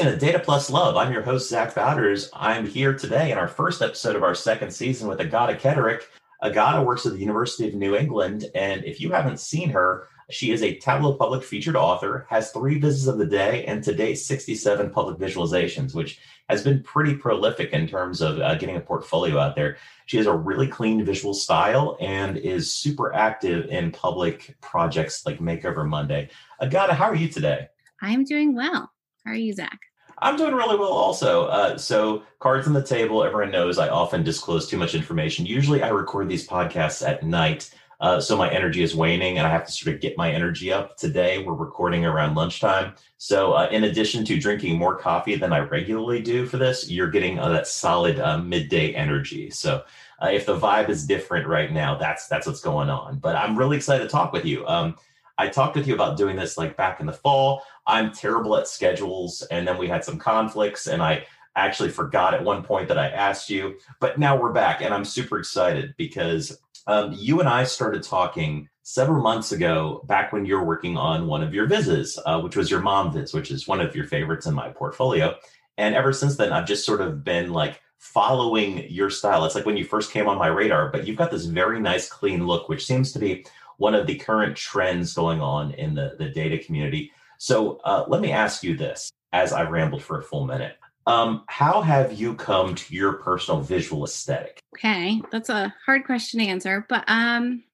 Listening to Data Plus Love. I'm your host, Zach Bowders. I'm here today in our first episode of our second season with Agata Ketterick. Agata works at the University of New England, and if you haven't seen her, she is a Tableau Public featured author, has three visits of the day, and to date 67 public visualizations, which has been pretty prolific in terms of uh, getting a portfolio out there. She has a really clean visual style and is super active in public projects like Makeover Monday. Agata, how are you today? I'm doing well. How are you, Zach? I'm doing really well also. Uh, so, cards on the table. Everyone knows I often disclose too much information. Usually, I record these podcasts at night. Uh, so my energy is waning and I have to sort of get my energy up. Today, we're recording around lunchtime. So, uh, in addition to drinking more coffee than I regularly do for this, you're getting uh, that solid uh, midday energy. So, uh, if the vibe is different right now, that's that's what's going on. But I'm really excited to talk with you. Um, I talked with you about doing this like back in the fall. I'm terrible at schedules. And then we had some conflicts, and I actually forgot at one point that I asked you. But now we're back, and I'm super excited because um, you and I started talking several months ago, back when you were working on one of your vises, uh, which was your mom viz, which is one of your favorites in my portfolio. And ever since then, I've just sort of been like following your style. It's like when you first came on my radar, but you've got this very nice, clean look, which seems to be one of the current trends going on in the, the data community. So uh, let me ask you this as I rambled for a full minute. Um, how have you come to your personal visual aesthetic? Okay, that's a hard question to answer, but um,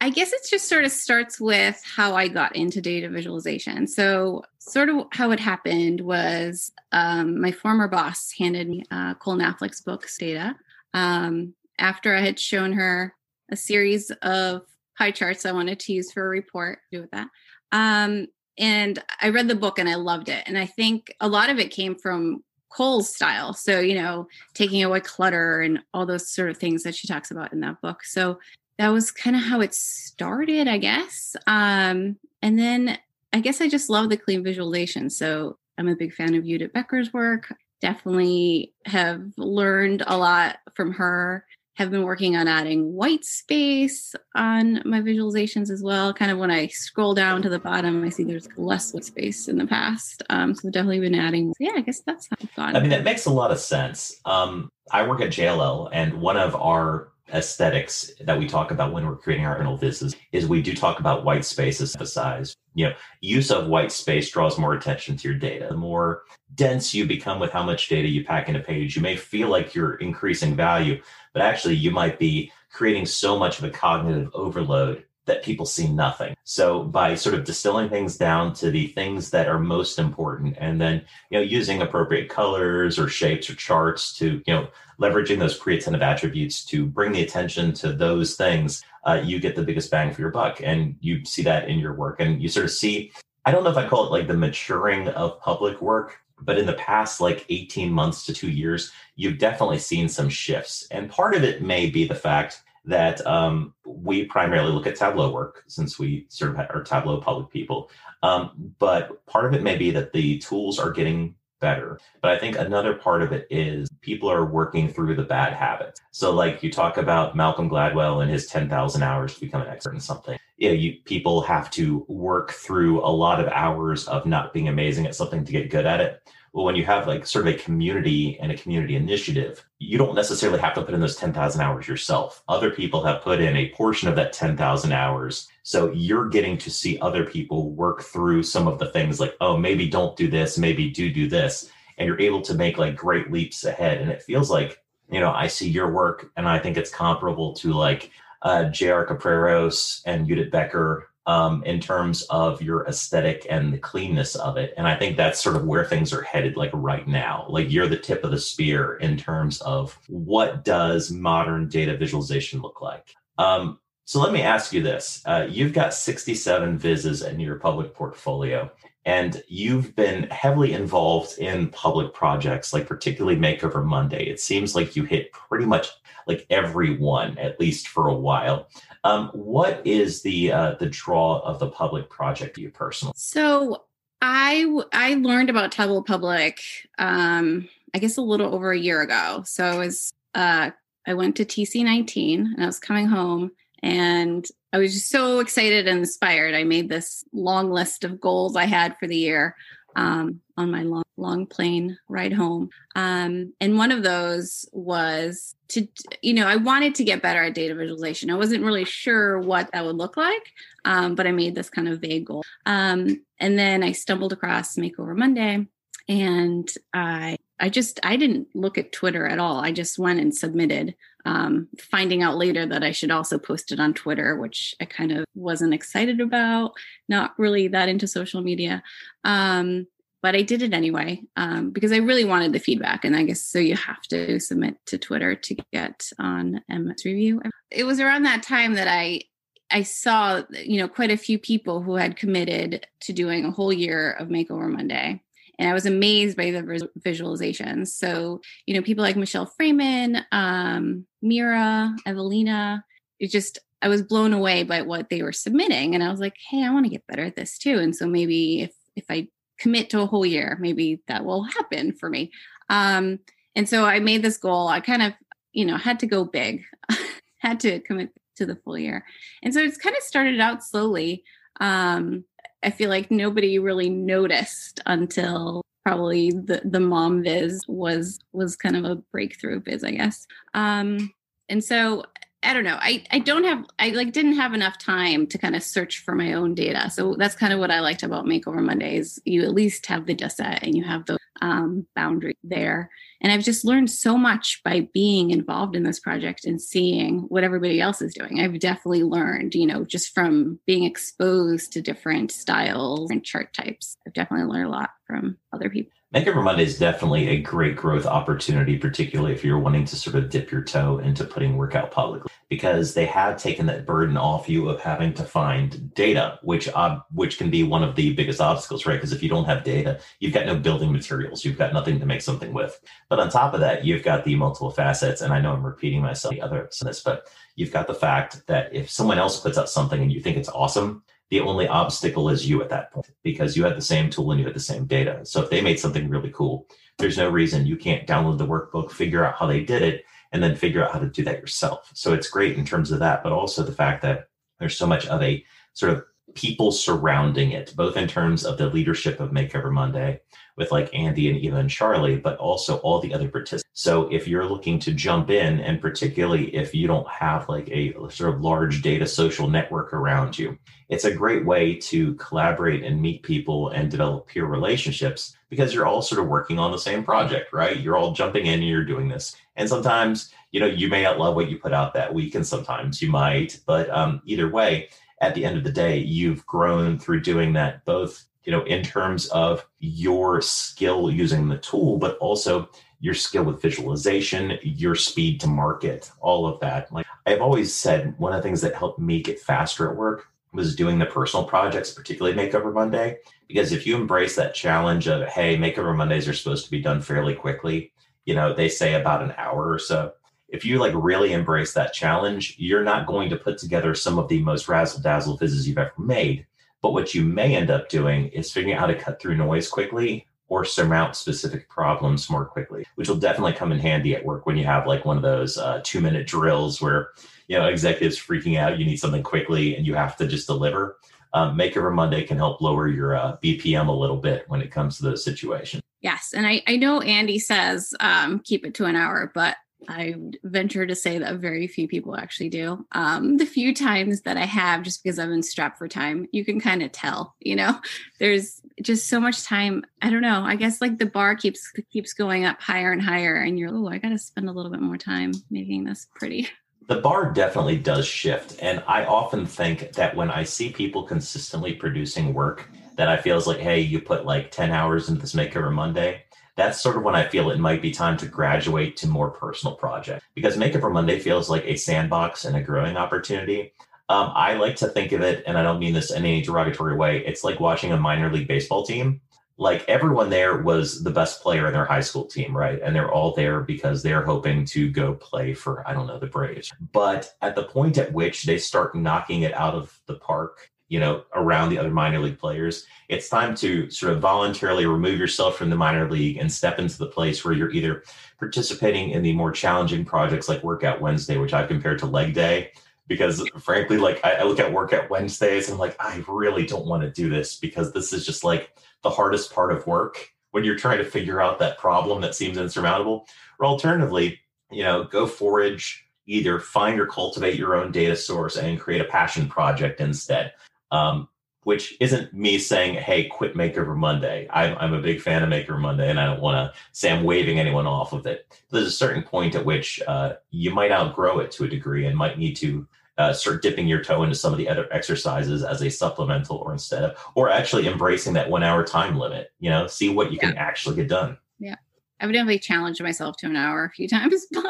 I guess it just sort of starts with how I got into data visualization. So, sort of how it happened was um, my former boss handed me uh, Cole Knaflic's books, Data, um, after I had shown her a series of pie charts I wanted to use for a report. Do with that. Um, and I read the book and I loved it. And I think a lot of it came from Cole's style. So, you know, taking away clutter and all those sort of things that she talks about in that book. So that was kind of how it started, I guess. Um, and then I guess I just love the clean visualization. So I'm a big fan of Judit Bekker's work. Definitely have learned a lot from her have been working on adding white space on my visualizations as well. Kind of when I scroll down to the bottom, I see there's less white space in the past. Um, so definitely been adding. Yeah, I guess that's how I've gone. I mean, that makes a lot of sense. Um, I work at JLL, and one of our aesthetics that we talk about when we're creating our internal vises is we do talk about white space as emphasized. You know, use of white space draws more attention to your data. The more dense you become with how much data you pack in a page, you may feel like you're increasing value, but actually you might be creating so much of a cognitive overload that people see nothing. So by sort of distilling things down to the things that are most important and then, you know, using appropriate colors or shapes or charts to, you know, leveraging those pre-attentive attributes to bring the attention to those things, uh, you get the biggest bang for your buck. And you see that in your work and you sort of see, I don't know if I call it like the maturing of public work, but in the past like 18 months to two years, you've definitely seen some shifts. And part of it may be the fact that um, we primarily look at Tableau work since we sort of are Tableau public people. Um, but part of it may be that the tools are getting better. But I think another part of it is people are working through the bad habits. So, like you talk about Malcolm Gladwell and his 10,000 hours to become an expert in something. You know, you, people have to work through a lot of hours of not being amazing at something to get good at it. Well, when you have like sort of a community and a community initiative, you don't necessarily have to put in those 10,000 hours yourself. Other people have put in a portion of that 10,000 hours. So you're getting to see other people work through some of the things like, oh, maybe don't do this, maybe do do this. And you're able to make like great leaps ahead. And it feels like, you know, I see your work and I think it's comparable to like uh, J.R. Capreros and Judit Bekker um, in terms of your aesthetic and the cleanness of it. And I think that's sort of where things are headed, like right now. Like you're the tip of the spear in terms of what does modern data visualization look like. Um, so let me ask you this: uh, You've got 67 vises in your public portfolio, and you've been heavily involved in public projects, like particularly Makeover Monday. It seems like you hit pretty much like every one, at least for a while. Um, what is the uh, the draw of the public project to you personally? So I I learned about Tableau Public, um, I guess a little over a year ago. So I was uh, I went to TC19 and I was coming home and I was just so excited and inspired. I made this long list of goals I had for the year. Um, on my long, long plane ride home. Um, and one of those was to, you know, I wanted to get better at data visualization. I wasn't really sure what that would look like, um, but I made this kind of vague goal. Um, and then I stumbled across Makeover Monday and I I just I didn't look at Twitter at all. I just went and submitted, um, finding out later that I should also post it on Twitter, which I kind of wasn't excited about. Not really that into social media, um, but I did it anyway um, because I really wanted the feedback. And I guess so you have to submit to Twitter to get on MS Review. It was around that time that I I saw you know quite a few people who had committed to doing a whole year of Makeover Monday and I was amazed by the visualizations. So, you know, people like Michelle Frayman, um, Mira, Evelina, it just, I was blown away by what they were submitting. And I was like, hey, I want to get better at this too. And so maybe if, if I commit to a whole year, maybe that will happen for me. Um, and so I made this goal. I kind of, you know, had to go big, had to commit to the full year. And so it's kind of started out slowly. Um, I feel like nobody really noticed until probably the the mom viz was was kind of a breakthrough viz, I guess. Um, and so I don't know. I I don't have I like didn't have enough time to kind of search for my own data. So that's kind of what I liked about Makeover Mondays. You at least have the data and you have the um, boundary there. And I've just learned so much by being involved in this project and seeing what everybody else is doing. I've definitely learned, you know, just from being exposed to different styles and chart types. I've definitely learned a lot from other people. Makeover Monday is definitely a great growth opportunity, particularly if you're wanting to sort of dip your toe into putting work out publicly, because they have taken that burden off you of having to find data, which which can be one of the biggest obstacles, right? Because if you don't have data, you've got no building materials, you've got nothing to make something with. But on top of that, you've got the multiple facets, and I know I'm repeating myself the other this, but you've got the fact that if someone else puts out something and you think it's awesome, the only obstacle is you at that point because you had the same tool and you had the same data. So if they made something really cool, there's no reason you can't download the workbook, figure out how they did it, and then figure out how to do that yourself. So it's great in terms of that, but also the fact that there's so much of a sort of people surrounding it, both in terms of the leadership of Makeover Monday with like Andy and Eva and Charlie, but also all the other participants. So if you're looking to jump in, and particularly if you don't have like a sort of large data social network around you, it's a great way to collaborate and meet people and develop peer relationships because you're all sort of working on the same project, right? You're all jumping in and you're doing this. And sometimes, you know, you may not love what you put out that week, and sometimes you might, but um, either way, at the end of the day, you've grown through doing that, both, you know, in terms of your skill using the tool, but also your skill with visualization, your speed to market, all of that. Like I've always said, one of the things that helped me get faster at work was doing the personal projects, particularly Makeover Monday. Because if you embrace that challenge of, hey, Makeover Mondays are supposed to be done fairly quickly, you know, they say about an hour or so if you like really embrace that challenge, you're not going to put together some of the most razzle dazzle fizzes you've ever made. But what you may end up doing is figuring out how to cut through noise quickly or surmount specific problems more quickly, which will definitely come in handy at work when you have like one of those uh, two minute drills where, you know, executives freaking out, you need something quickly and you have to just deliver. Um, Makeover Monday can help lower your uh, BPM a little bit when it comes to those situations. Yes. And I, I know Andy says um, keep it to an hour, but I venture to say that very few people actually do. Um, the few times that I have, just because I've been strapped for time, you can kind of tell. You know, there's just so much time. I don't know. I guess like the bar keeps keeps going up higher and higher, and you're oh, I got to spend a little bit more time making this pretty. The bar definitely does shift, and I often think that when I see people consistently producing work that I feel is like, hey, you put like ten hours into this Makeover Monday that's sort of when I feel it might be time to graduate to more personal project because Makeover Monday feels like a sandbox and a growing opportunity. Um, I like to think of it, and I don't mean this in any derogatory way. It's like watching a minor league baseball team. Like everyone there was the best player in their high school team, right? And they're all there because they're hoping to go play for, I don't know, the Braves. But at the point at which they start knocking it out of the park you know, around the other minor league players. It's time to sort of voluntarily remove yourself from the minor league and step into the place where you're either participating in the more challenging projects like Workout Wednesday, which I've compared to Leg Day. Because frankly, like I, look at Workout Wednesdays and I'm like, I really don't want to do this because this is just like the hardest part of work when you're trying to figure out that problem that seems insurmountable. Or alternatively, you know, go forage, either find or cultivate your own data source and create a passion project instead. Um, which isn't me saying, hey, quit Makeover Monday. I'm, I'm a big fan of Makeover Monday and I don't want to say I'm waving anyone off of it. There's a certain point at which uh, you might outgrow it to a degree and might need to uh, start dipping your toe into some of the other exercises as a supplemental or instead of, or actually embracing that one hour time limit, you know, see what you yeah. can actually get done. Yeah. I've definitely challenged myself to an hour a few times, but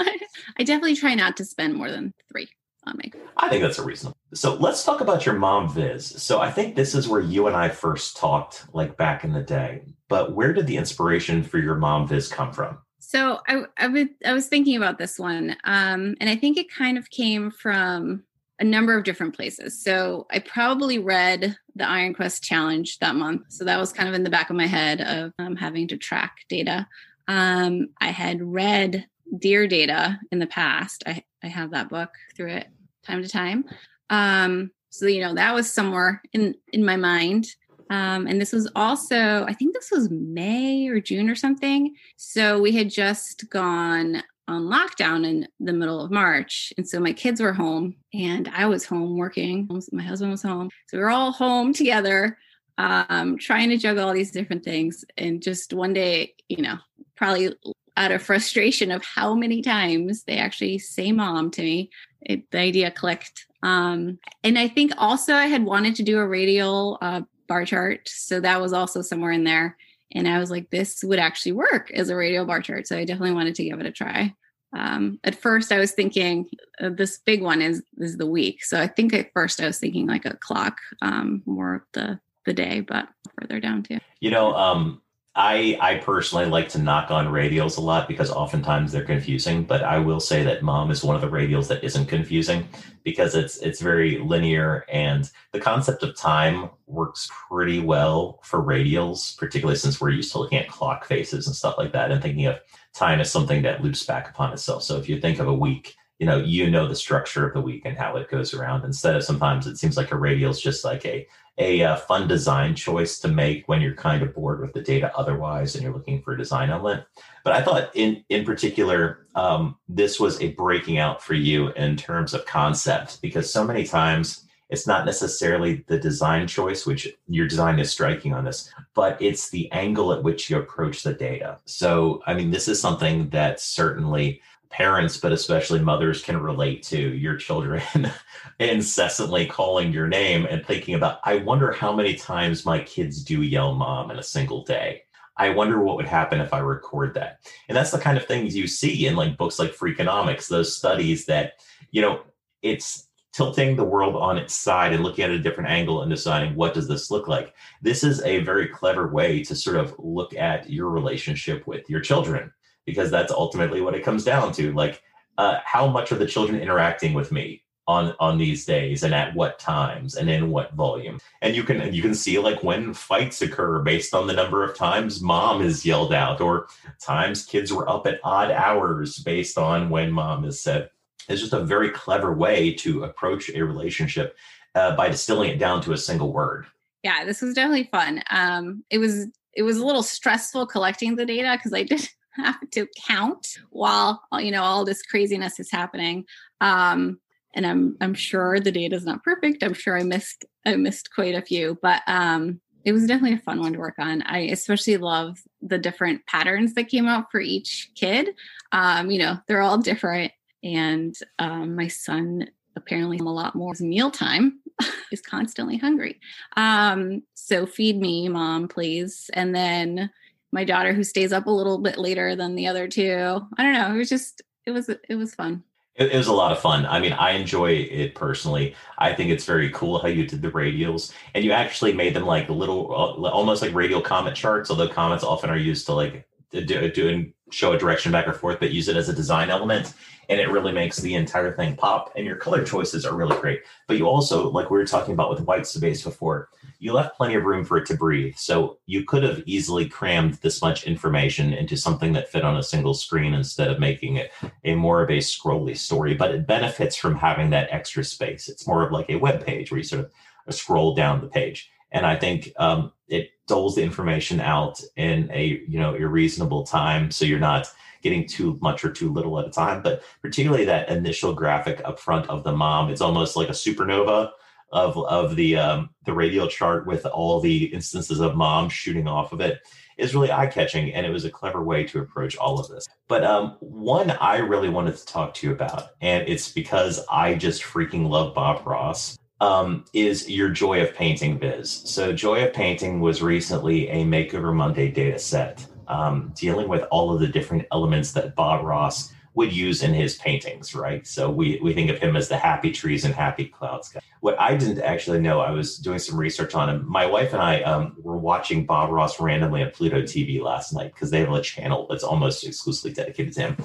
I definitely try not to spend more than three on makeup. I think that's a reasonable. So let's talk about your mom viz. So I think this is where you and I first talked like back in the day. But where did the inspiration for your mom viz come from? So I, I, was, I was thinking about this one, um, and I think it kind of came from a number of different places. So I probably read the Iron Quest challenge that month. So that was kind of in the back of my head of um, having to track data. Um, I had read Dear Data in the past. I, I have that book through it time to time. Um, so you know that was somewhere in in my mind. Um, and this was also, I think this was May or June or something. So we had just gone on lockdown in the middle of March. And so my kids were home and I was home working. My husband was home. So we were all home together, um, trying to juggle all these different things. And just one day, you know, probably out of frustration of how many times they actually say mom to me, it, the idea clicked. Um, and I think also I had wanted to do a radial uh, bar chart. So that was also somewhere in there. And I was like, this would actually work as a radial bar chart. So I definitely wanted to give it a try. Um, at first, I was thinking uh, this big one is is the week. So I think at first I was thinking like a clock, um, more the the day, but further down too. You know, um, I I personally like to knock on radials a lot because oftentimes they're confusing. But I will say that Mom is one of the radials that isn't confusing because it's it's very linear and the concept of time works pretty well for radials, particularly since we're used to looking at clock faces and stuff like that and thinking of time as something that loops back upon itself. So if you think of a week, you know, you know the structure of the week and how it goes around. Instead of sometimes it seems like a radial is just like a a uh, fun design choice to make when you're kind of bored with the data otherwise and you're looking for a design element. But I thought in in particular, um, this was a breaking out for you in terms of concept because so many times it's not necessarily the design choice, which your design is striking on this, but it's the angle at which you approach the data. So, I mean, this is something that certainly parents, but especially mothers, can relate to your children incessantly calling your name and thinking about, I wonder how many times my kids do yell mom in a single day. I wonder what would happen if I record that. And that's the kind of things you see in like books like Freakonomics, those studies that, you know, it's tilting the world on its side and looking at a different angle and deciding what does this look like this is a very clever way to sort of look at your relationship with your children because that's ultimately what it comes down to like uh, how much are the children interacting with me on on these days and at what times and in what volume and you can you can see like when fights occur based on the number of times mom is yelled out or times kids were up at odd hours based on when mom is said It's just a very clever way to approach a relationship uh, by distilling it down to a single word. Yeah, this was definitely fun. Um, it was it was a little stressful collecting the data because I did have to count while you know all this craziness is happening. Um, and I'm I'm sure the data is not perfect. I'm sure I missed I missed quite a few, but um, it was definitely a fun one to work on. I especially love the different patterns that came out for each kid. Um, you know, they're all different and um, my son apparently a lot more mealtime is constantly hungry um, so feed me mom please and then my daughter who stays up a little bit later than the other two i don't know it was just it was it was fun it, was a lot of fun. I mean, I enjoy it personally. I think it's very cool how you did the radials, and you actually made them like little, uh, almost like radial comet charts. Although comets often are used to like do, do and show a direction back or forth, but use it as a design element and it really makes the entire thing pop. And your color choices are really great. But you also, like we were talking about with white space before, you left plenty of room for it to breathe. So you could have easily crammed this much information into something that fit on a single screen instead of making it a more of a scrolly story. But it benefits from having that extra space. It's more of like a web page where you sort of scroll down the page. And I think um, it doles the information out in a you know a reasonable time, so you're not getting too much or too little at a time. But particularly that initial graphic up front of the mom, it's almost like a supernova of of the um, the radial chart with all the instances of mom shooting off of it is really eye catching, and it was a clever way to approach all of this. But um, one I really wanted to talk to you about, and it's because I just freaking love Bob Ross. Um, is your Joy of Painting viz. So, Joy of Painting was recently a Makeover Monday data set um, dealing with all of the different elements that Bob Ross would use in his paintings, right? So we, we think of him as the happy trees and happy clouds guy. What I didn't actually know, I was doing some research on him. My wife and I um, were watching Bob Ross randomly on Pluto TV last night because they have a channel that's almost exclusively dedicated to him.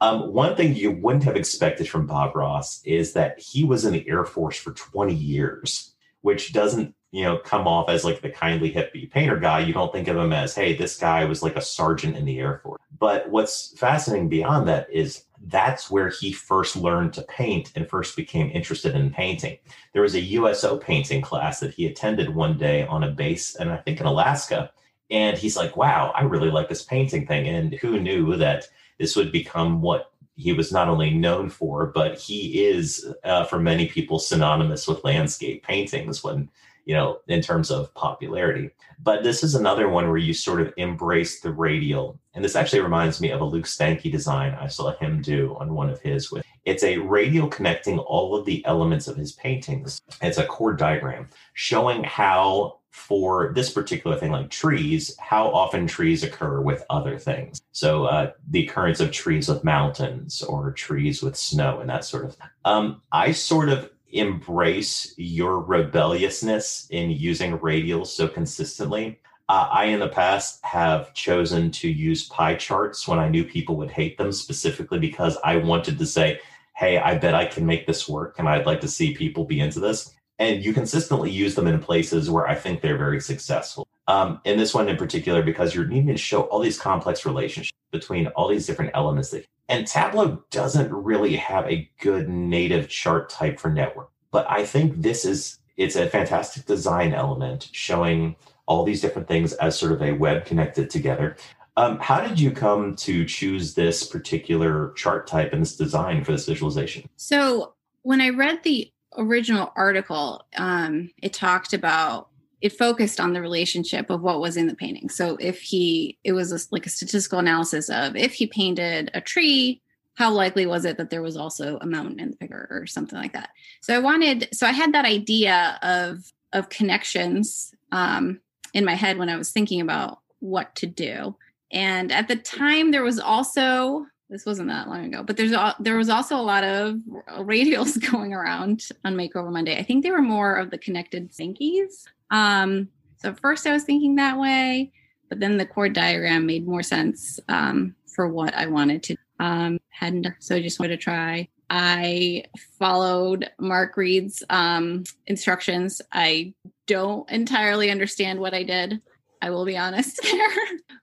Um, one thing you wouldn't have expected from Bob Ross is that he was in the Air Force for 20 years, which doesn't you know come off as like the kindly hippie painter guy. You don't think of him as hey this guy was like a sergeant in the air force. But what's fascinating beyond that is that's where he first learned to paint and first became interested in painting. There was a uso painting class that he attended one day on a base and i think in alaska and he's like wow i really like this painting thing. And who knew that this would become what he was not only known for, but he is, uh, for many people, synonymous with landscape paintings when you know, in terms of popularity. But this is another one where you sort of embrace the radial. And this actually reminds me of a Luke Stanke design I saw him do on one of his with it's a radial connecting all of the elements of his paintings. It's a chord diagram showing how for this particular thing like trees how often trees occur with other things so uh, the occurrence of trees with mountains or trees with snow and that sort of thing um, i sort of embrace your rebelliousness in using radials so consistently. Uh, I, in the past, have chosen to use pie charts when I knew people would hate them, specifically because I wanted to say, hey, I bet I can make this work and I'd like to see people be into this. And you consistently use them in places where I think they're very successful. Um, in this one in particular, because you're needing to show all these complex relationships between all these different elements that and Tableau doesn't really have a good native chart type for network. But I think this is it's a fantastic design element showing all these different things as sort of a web connected together. Um, how did you come to choose this particular chart type and this design for this visualization? So when I read the original article, um, it talked about it focused on the relationship of what was in the painting. So if he, it was a, like a statistical analysis of if he painted a tree, how likely was it that there was also a mountain in the picture or something like that? So I wanted, so I had that idea of of connections um, in my head when I was thinking about what to do. And at the time, there was also this wasn't that long ago, but there's a, there was also a lot of radials going around on Makeover Monday. I think they were more of the connected Sankeys. Um, so first I was thinking that way, but then the chord diagram made more sense um, for what I wanted to. Um, hadn't so I just wanted to try. I followed Marc Reid's um, instructions. I don't entirely understand what I did. I will be honest there,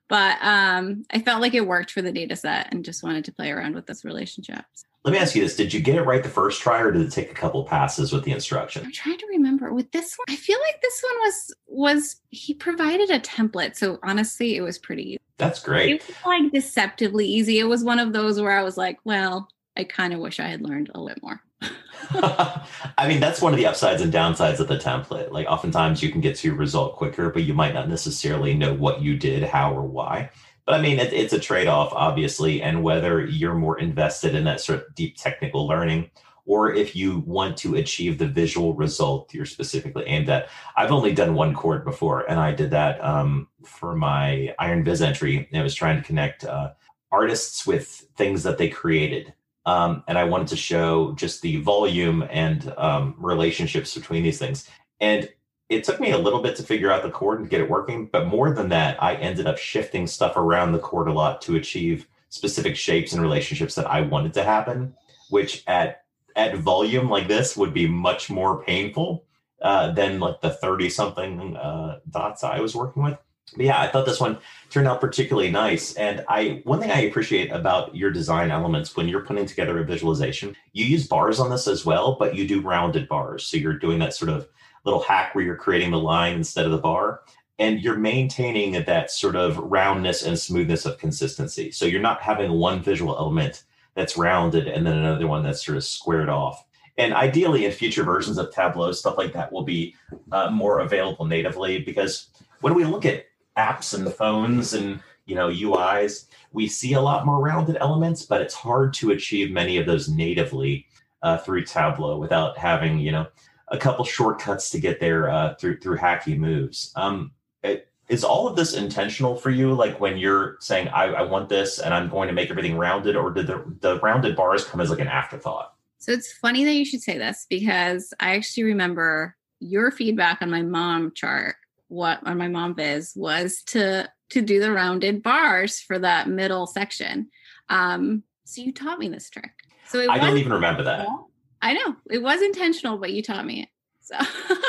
but um, I felt like it worked for the data set and just wanted to play around with this relationships. Let me ask you this: Did you get it right the first try, or did it take a couple passes with the instruction? I'm trying to remember. With this one, I feel like this one was was he provided a template, so honestly, it was pretty. Easy. That's great. It was like deceptively easy. It was one of those where I was like, well, I kind of wish I had learned a little bit more. I mean, that's one of the upsides and downsides of the template. Like, oftentimes you can get to your result quicker, but you might not necessarily know what you did, how, or why. But I mean, it, it's a trade off, obviously, and whether you're more invested in that sort of deep technical learning or if you want to achieve the visual result you're specifically aimed at. I've only done one chord before, and I did that um, for my Iron Viz entry. And I was trying to connect uh, artists with things that they created. Um, and I wanted to show just the volume and um, relationships between these things. And it took me a little bit to figure out the chord and get it working, but more than that, I ended up shifting stuff around the chord a lot to achieve specific shapes and relationships that I wanted to happen, which at at volume like this would be much more painful uh, than like the 30 something uh, dots I was working with. But yeah, I thought this one turned out particularly nice. And I one thing I appreciate about your design elements when you're putting together a visualization, you use bars on this as well, but you do rounded bars. So you're doing that sort of little hack where you're creating the line instead of the bar and you're maintaining that sort of roundness and smoothness of consistency. So you're not having one visual element that's rounded and then another one that's sort of squared off. And ideally, in future versions of Tableau, stuff like that will be uh, more available natively because when we look at apps and phones and you know UIs, we see a lot more rounded elements, but it's hard to achieve many of those natively uh, through Tableau without having you know a couple shortcuts to get there uh, through through hacky moves. Um, it, is all of this intentional for you? Like when you're saying, I, I want this and I'm going to make everything rounded, or did the, the rounded bars come as like an afterthought? So it's funny that you should say this because I actually remember your feedback on my mom chart, what on my mom viz was to to do the rounded bars for that middle section. Um, so you taught me this trick. So I don't even remember that. I know it was intentional, but you taught me it. So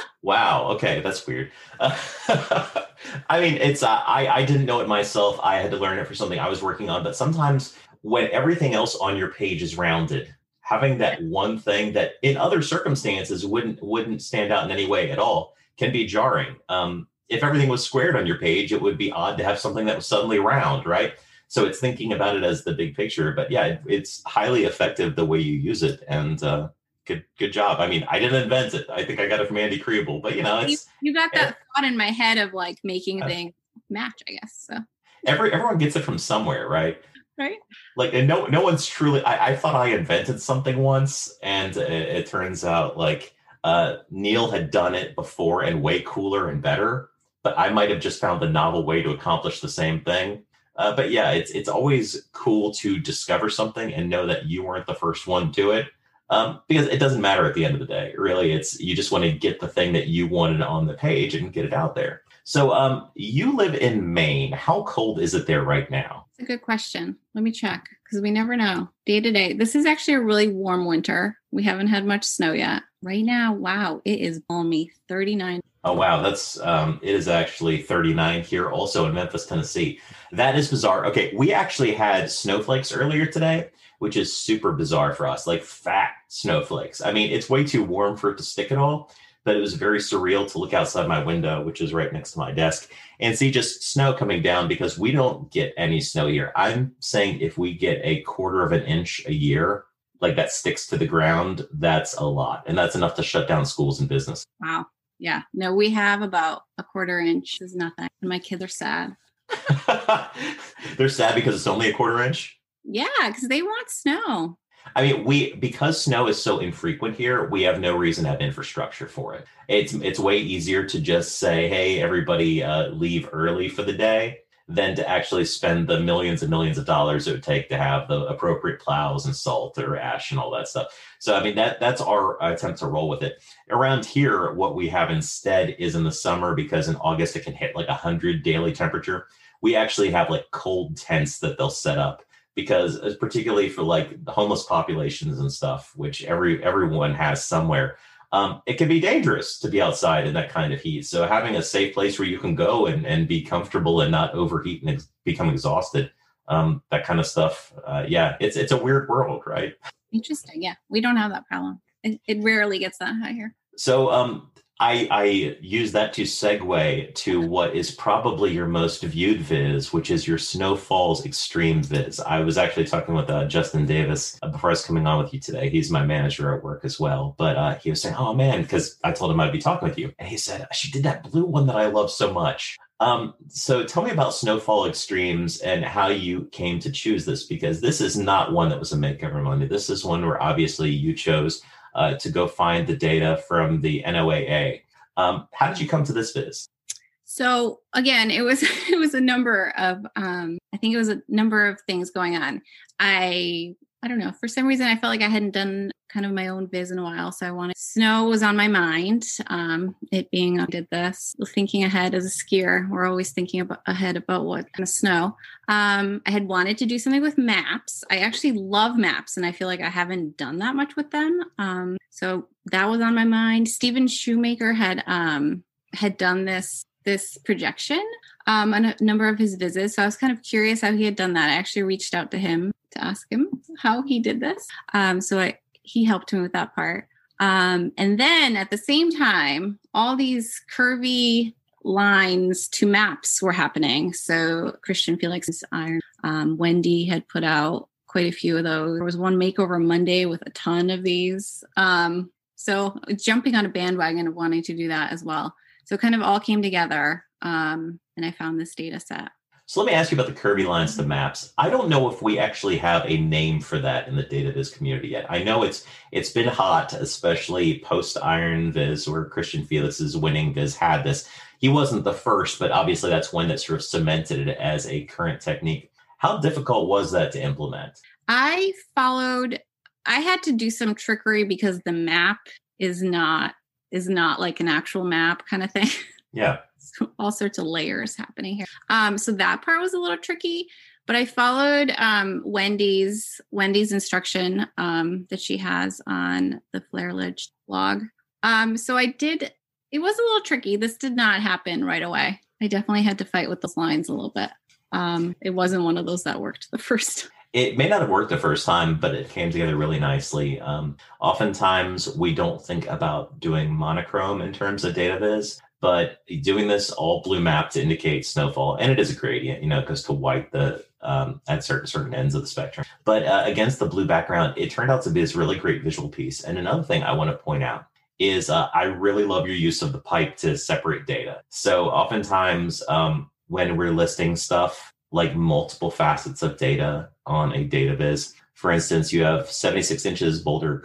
wow, okay, that's weird. Uh, I mean, it's uh, I I didn't know it myself. I had to learn it for something I was working on. But sometimes when everything else on your page is rounded, having that one thing that in other circumstances wouldn't wouldn't stand out in any way at all can be jarring. Um, if everything was squared on your page, it would be odd to have something that was suddenly round, right? So it's thinking about it as the big picture. But yeah, it, it's highly effective the way you use it, and uh, good good job. I mean, I didn't invent it. I think I got it from Andy Kriebel, but you know, you, you, got that thought in my head of like making things match, I guess. So every everyone gets it from somewhere, right? Right. Like, and no no one's truly. I, I thought I invented something once, and it, it turns out like uh, Neil had done it before and way cooler and better. But I might have just found the novel way to accomplish the same thing. Uh, but yeah, it's it's always cool to discover something and know that you weren't the first one to it um, because it doesn't matter at the end of the day. Really, it's you just want to get the thing that you wanted on the page and get it out there. So, um, you live in Maine. How cold is it there right now? It's a good question. Let me check because we never know day to day. This is actually a really warm winter. We haven't had much snow yet. Right now, wow, it is balmy, 39. Oh wow, that's um, it is actually 39 here, also in Memphis, Tennessee. That is bizarre. Okay, we actually had snowflakes earlier today, which is super bizarre for us, like fat snowflakes. I mean, it's way too warm for it to stick at all, but it was very surreal to look outside my window, which is right next to my desk, and see just snow coming down because we don't get any snow here. I'm saying if we get a quarter of an inch a year, like that sticks to the ground, that's a lot. And that's enough to shut down schools and business. Wow. Yeah. No, we have about a quarter inch is nothing. And my kids are sad. They're sad because it's only a quarter inch? Yeah, because they want snow. I mean, we because snow is so infrequent here, we have no reason to have infrastructure for it. It's it's way easier to just say, "Hey, everybody, uh, leave early for the day," than to actually spend the millions and millions of dollars it would take to have the appropriate plows and salt or ash and all that stuff. So, I mean, that that's our attempt to roll with it. Around here, what we have instead is in the summer because in August it can hit like hundred daily temperature. We actually have like cold tents that they'll set up because uh, particularly for like homeless populations and stuff, which every everyone has somewhere, um, it can be dangerous to be outside in that kind of heat. So having a safe place where you can go and, and be comfortable and not overheat and ex- become exhausted, um, that kind of stuff. Uh, yeah, it's it's a weird world, right? Interesting. Yeah, we don't have that problem. It, it rarely gets that high here. So um, I, I use that to segue to what is probably your most viewed viz, which is your Snowfalls Extreme viz. I was actually talking with uh, Justin Davis uh, before I was coming on with you today. He's my manager at work as well. But uh, he was saying, Oh man, because I told him I'd be talking with you. And he said, She did that blue one that I love so much. Um, so tell me about Snowfall Extremes and how you came to choose this, because this is not one that was a makeover Monday. This is one where obviously you chose uh, to go find the data from the NOAA. Um, how did you come to this viz? So again, it was it was a number of um, I think it was a number of things going on. I I don't know. For some reason, I felt like I hadn't done kind of my own viz in a while. So I wanted snow was on my mind. Um, it being I did this, thinking ahead as a skier, we're always thinking about ahead about what kind of snow. Um, I had wanted to do something with maps. I actually love maps, and I feel like I haven't done that much with them. Um, so that was on my mind. Stephen Shoemaker had um, had done this this projection um, on a number of his visits. So I was kind of curious how he had done that. I actually reached out to him to ask him how he did this. Um, so I, he helped me with that part. Um, and then at the same time, all these curvy lines to maps were happening. So Christian Felix's Iron, um, Wendy had put out quite a few of those. There was one makeover Monday with a ton of these. Um, so jumping on a bandwagon of wanting to do that as well. So it kind of all came together, um, and I found this data set. So let me ask you about the curvy lines to maps. I don't know if we actually have a name for that in the data viz community yet. I know it's it's been hot, especially post Iron Viz, where Christian Felix is winning Viz had this. He wasn't the first, but obviously that's one that sort of cemented it as a current technique. How difficult was that to implement? I followed I had to do some trickery because the map is not is not like an actual map kind of thing. Yeah. So all sorts of layers happening here. Um so that part was a little tricky, but I followed um Wendy's Wendy's instruction um that she has on the Flerlage blog. Um so I did it was a little tricky. This did not happen right away. I definitely had to fight with those lines a little bit um, it wasn't one of those that worked the first. Time It may not have worked the first time, but it came together really nicely. Um, oftentimes, we don't think about doing monochrome in terms of data viz, but doing this all blue map to indicate snowfall, and it is a gradient, you know, because to white the um, at certain certain ends of the spectrum. But uh, against the blue background, it turned out to be this really great visual piece. And another thing I want to point out is uh, I really love your use of the pipe to separate data. So oftentimes um, when we're listing stuff like multiple facets of data on a data viz. For instance, you have 76 inches Boulder,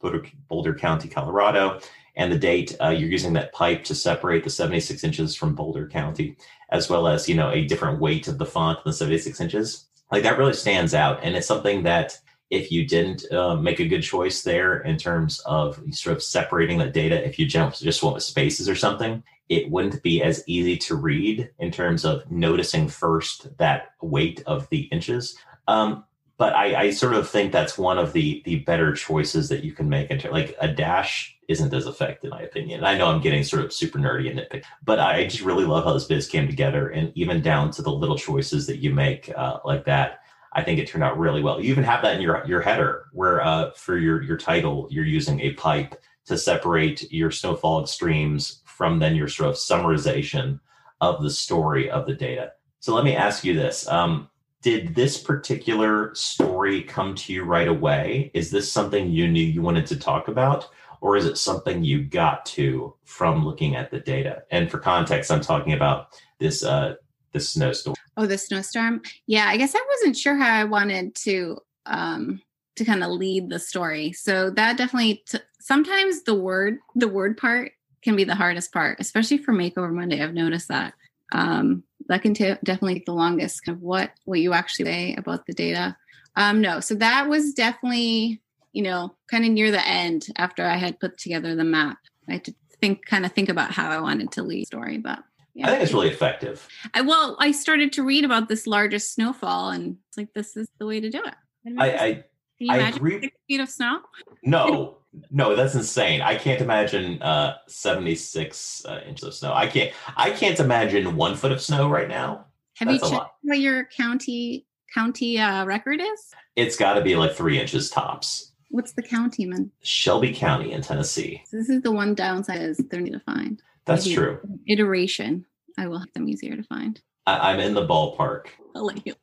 Boulder, Boulder County, Colorado, and the date. Uh, you're using that pipe to separate the 76 inches from Boulder County, as well as you know a different weight of the font than the 76 inches. Like that really stands out, and it's something that if you didn't uh, make a good choice there in terms of sort of separating the data, if you jump just went with spaces or something, it wouldn't be as easy to read in terms of noticing first that weight of the inches. Um, but I, I, sort of think that's one of the the better choices that you can make. Into like a dash isn't as effective, in my opinion. I know I'm getting sort of super nerdy and nitpick, but I just really love how this viz came together, and even down to the little choices that you make uh, like that. I think it turned out really well. You even have that in your your header, where uh, for your your title you're using a pipe to separate your snowfall extremes from then your sort of summarization of the story of the data. So let me ask you this. Um, did this particular story come to you right away? Is this something you knew you wanted to talk about? Or is it something you got to from looking at the data? And for context, I'm talking about this uh, this snowstorm. Oh, the snowstorm. Yeah, I guess I wasn't sure how I wanted to um, to kind of lead the story. So that definitely t- sometimes the word the word part can be the hardest part, especially for Makeover Monday. I've noticed that. Um, that can t- definitely take the longest. Kind of what what you actually say about the data. Um, no, so that was definitely you know kind of near the end after I had put together the map. I had to think kind of think about how I wanted to lead the story, but. Yeah. I think it's really effective. I, well, I started to read about this largest snowfall, and it's like this is the way to do it. I, I, Can you I agree. Six feet of snow? No, no, that's insane. I can't imagine uh, 76 uh, inches of snow. I can't. I can't imagine one foot of snow right now. Have that's you checked what your county county uh, record is? It's got to be like three inches tops. What's the county, man? Shelby County in Tennessee. So this is the one downside is they're need to find. That's Maybe true. Iteration. I will have them easier to find. I, am in the ballpark. I'll let you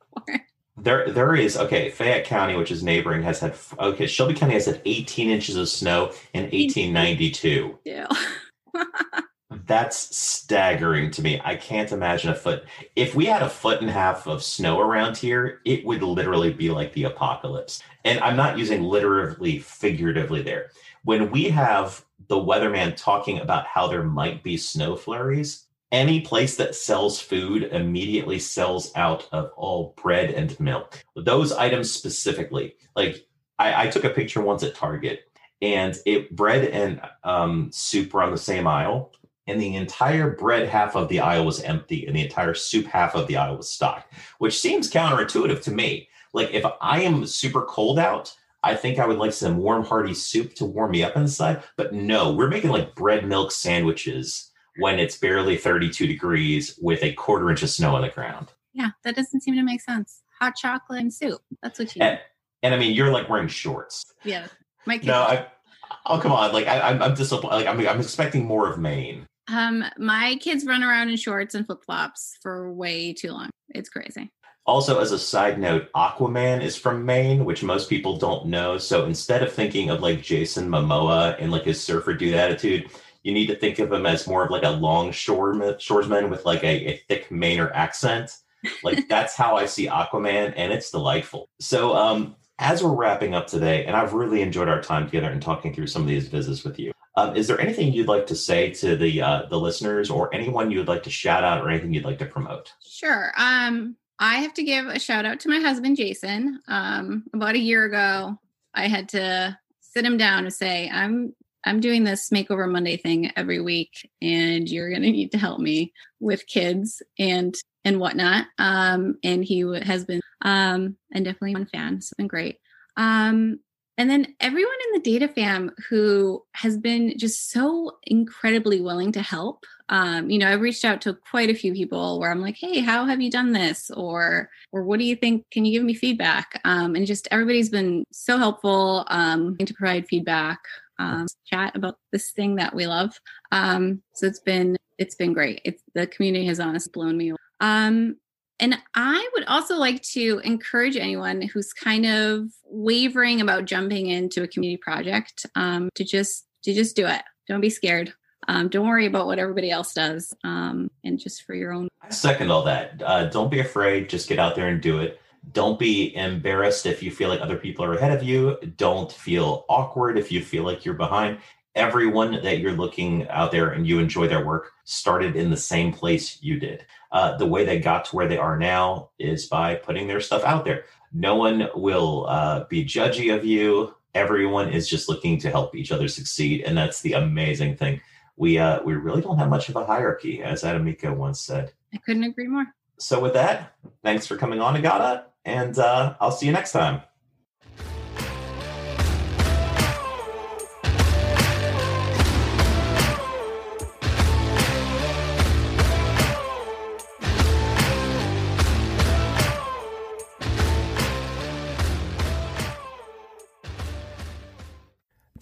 there, there is okay. Fayette County, which is neighboring, has had okay. Shelby County has had 18 inches of snow in 1892. Yeah. That's staggering to me. I can't imagine a foot. If we had a foot and a half of snow around here, it would literally be like the apocalypse. And I'm not using literally, figuratively there. When we have the weatherman talking about how there might be snow flurries, any place that sells food immediately sells out of all bread and milk. Those items specifically, like I, I took a picture once at Target, and it bread and um, soup were on the same aisle, and the entire bread half of the aisle was empty, and the entire soup half of the aisle was stocked, which seems counterintuitive to me. Like if I am super cold out, I think I would like some warm, hearty soup to warm me up inside. But no, we're making like bread milk sandwiches when it's barely 32 degrees with a quarter inch of snow on the ground. Yeah, that doesn't seem to make sense. Hot chocolate and soup. That's what you and, and I mean, you're like wearing shorts. Yeah. My no, I, Oh come on! Like I, am I'm disappointed. Like I'm, I'm expecting more of Maine. Um, my kids run around in shorts and flip flops for way too long. It's crazy. Also, as a side note, Aquaman is from Maine, which most people don't know. So instead of thinking of like Jason Momoa and like his surfer dude attitude, you need to think of him as more of like a longshoreman with like a, a thick Mainer accent. Like that's how I see Aquaman, and it's delightful. So, um, as we're wrapping up today, and I've really enjoyed our time together and talking through some of these visits with you. Um, is there anything you'd like to say to the uh, the listeners, or anyone you'd like to shout out, or anything you'd like to promote? Sure. Um, I have to give a shout out to my husband Jason. Um, about a year ago, I had to sit him down and say, "I'm I'm doing this makeover Monday thing every week, and you're going to need to help me with kids and and whatnot. Um, and he has been um, and definitely one fan. It's been great. Um, and then everyone in the data fam who has been just so incredibly willing to help. Um, you know, I've reached out to quite a few people where I'm like, "Hey, how have you done this?" or "Or what do you think? Can you give me feedback?" Um, and just everybody's been so helpful um, to provide feedback um, chat about this thing that we love. Um, so it's been it's been great. It's the community has honestly blown me. Away. Um, and I would also like to encourage anyone who's kind of wavering about jumping into a community project um, to just to just do it. Don't be scared. Um, don't worry about what everybody else does, um, and just for your own. I second all that. Uh, don't be afraid. Just get out there and do it. Don't be embarrassed if you feel like other people are ahead of you. Don't feel awkward if you feel like you're behind. Everyone that you're looking out there and you enjoy their work started in the same place you did. Uh, the way they got to where they are now is by putting their stuff out there. No one will uh, be judgy of you. Everyone is just looking to help each other succeed, and that's the amazing thing. We uh, we really don't have much of a hierarchy, as Adam Mico once said. I couldn't agree more. So with that, thanks for coming on, Agata and uh, I'll see you next time.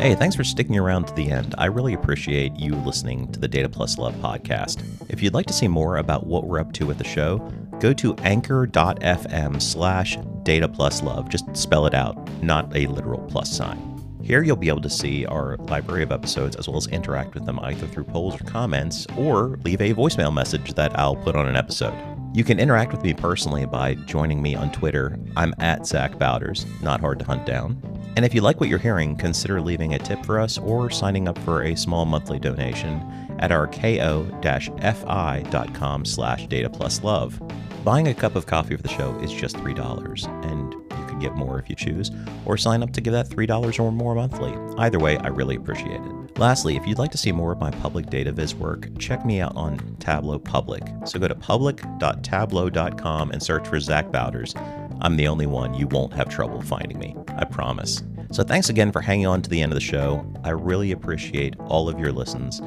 Hey, thanks for sticking around to the end. I really appreciate you listening to the Data Plus Love podcast. If you'd like to see more about what we're up to with the show, go to anchor.fm slash data plus love. Just spell it out, not a literal plus sign. Here you'll be able to see our library of episodes as well as interact with them either through polls or comments or leave a voicemail message that I'll put on an episode. You can interact with me personally by joining me on Twitter. I'm at Zach Bowders, not hard to hunt down. And if you like what you're hearing, consider leaving a tip for us or signing up for a small monthly donation at our ko-fi.com slash data plus love. Buying a cup of coffee for the show is just $3, and get more if you choose, or sign up to give that $3 or more monthly. Either way, I really appreciate it. Lastly, if you'd like to see more of my public data viz work, check me out on Tableau Public. So go to public.tableau.com and search for Zach Bowders. I'm the only one. You won't have trouble finding me. I promise. So thanks again for hanging on to the end of the show. I really appreciate all of your listens.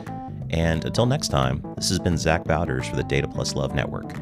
And until next time, this has been Zach Bowders for the Data Plus Love Network.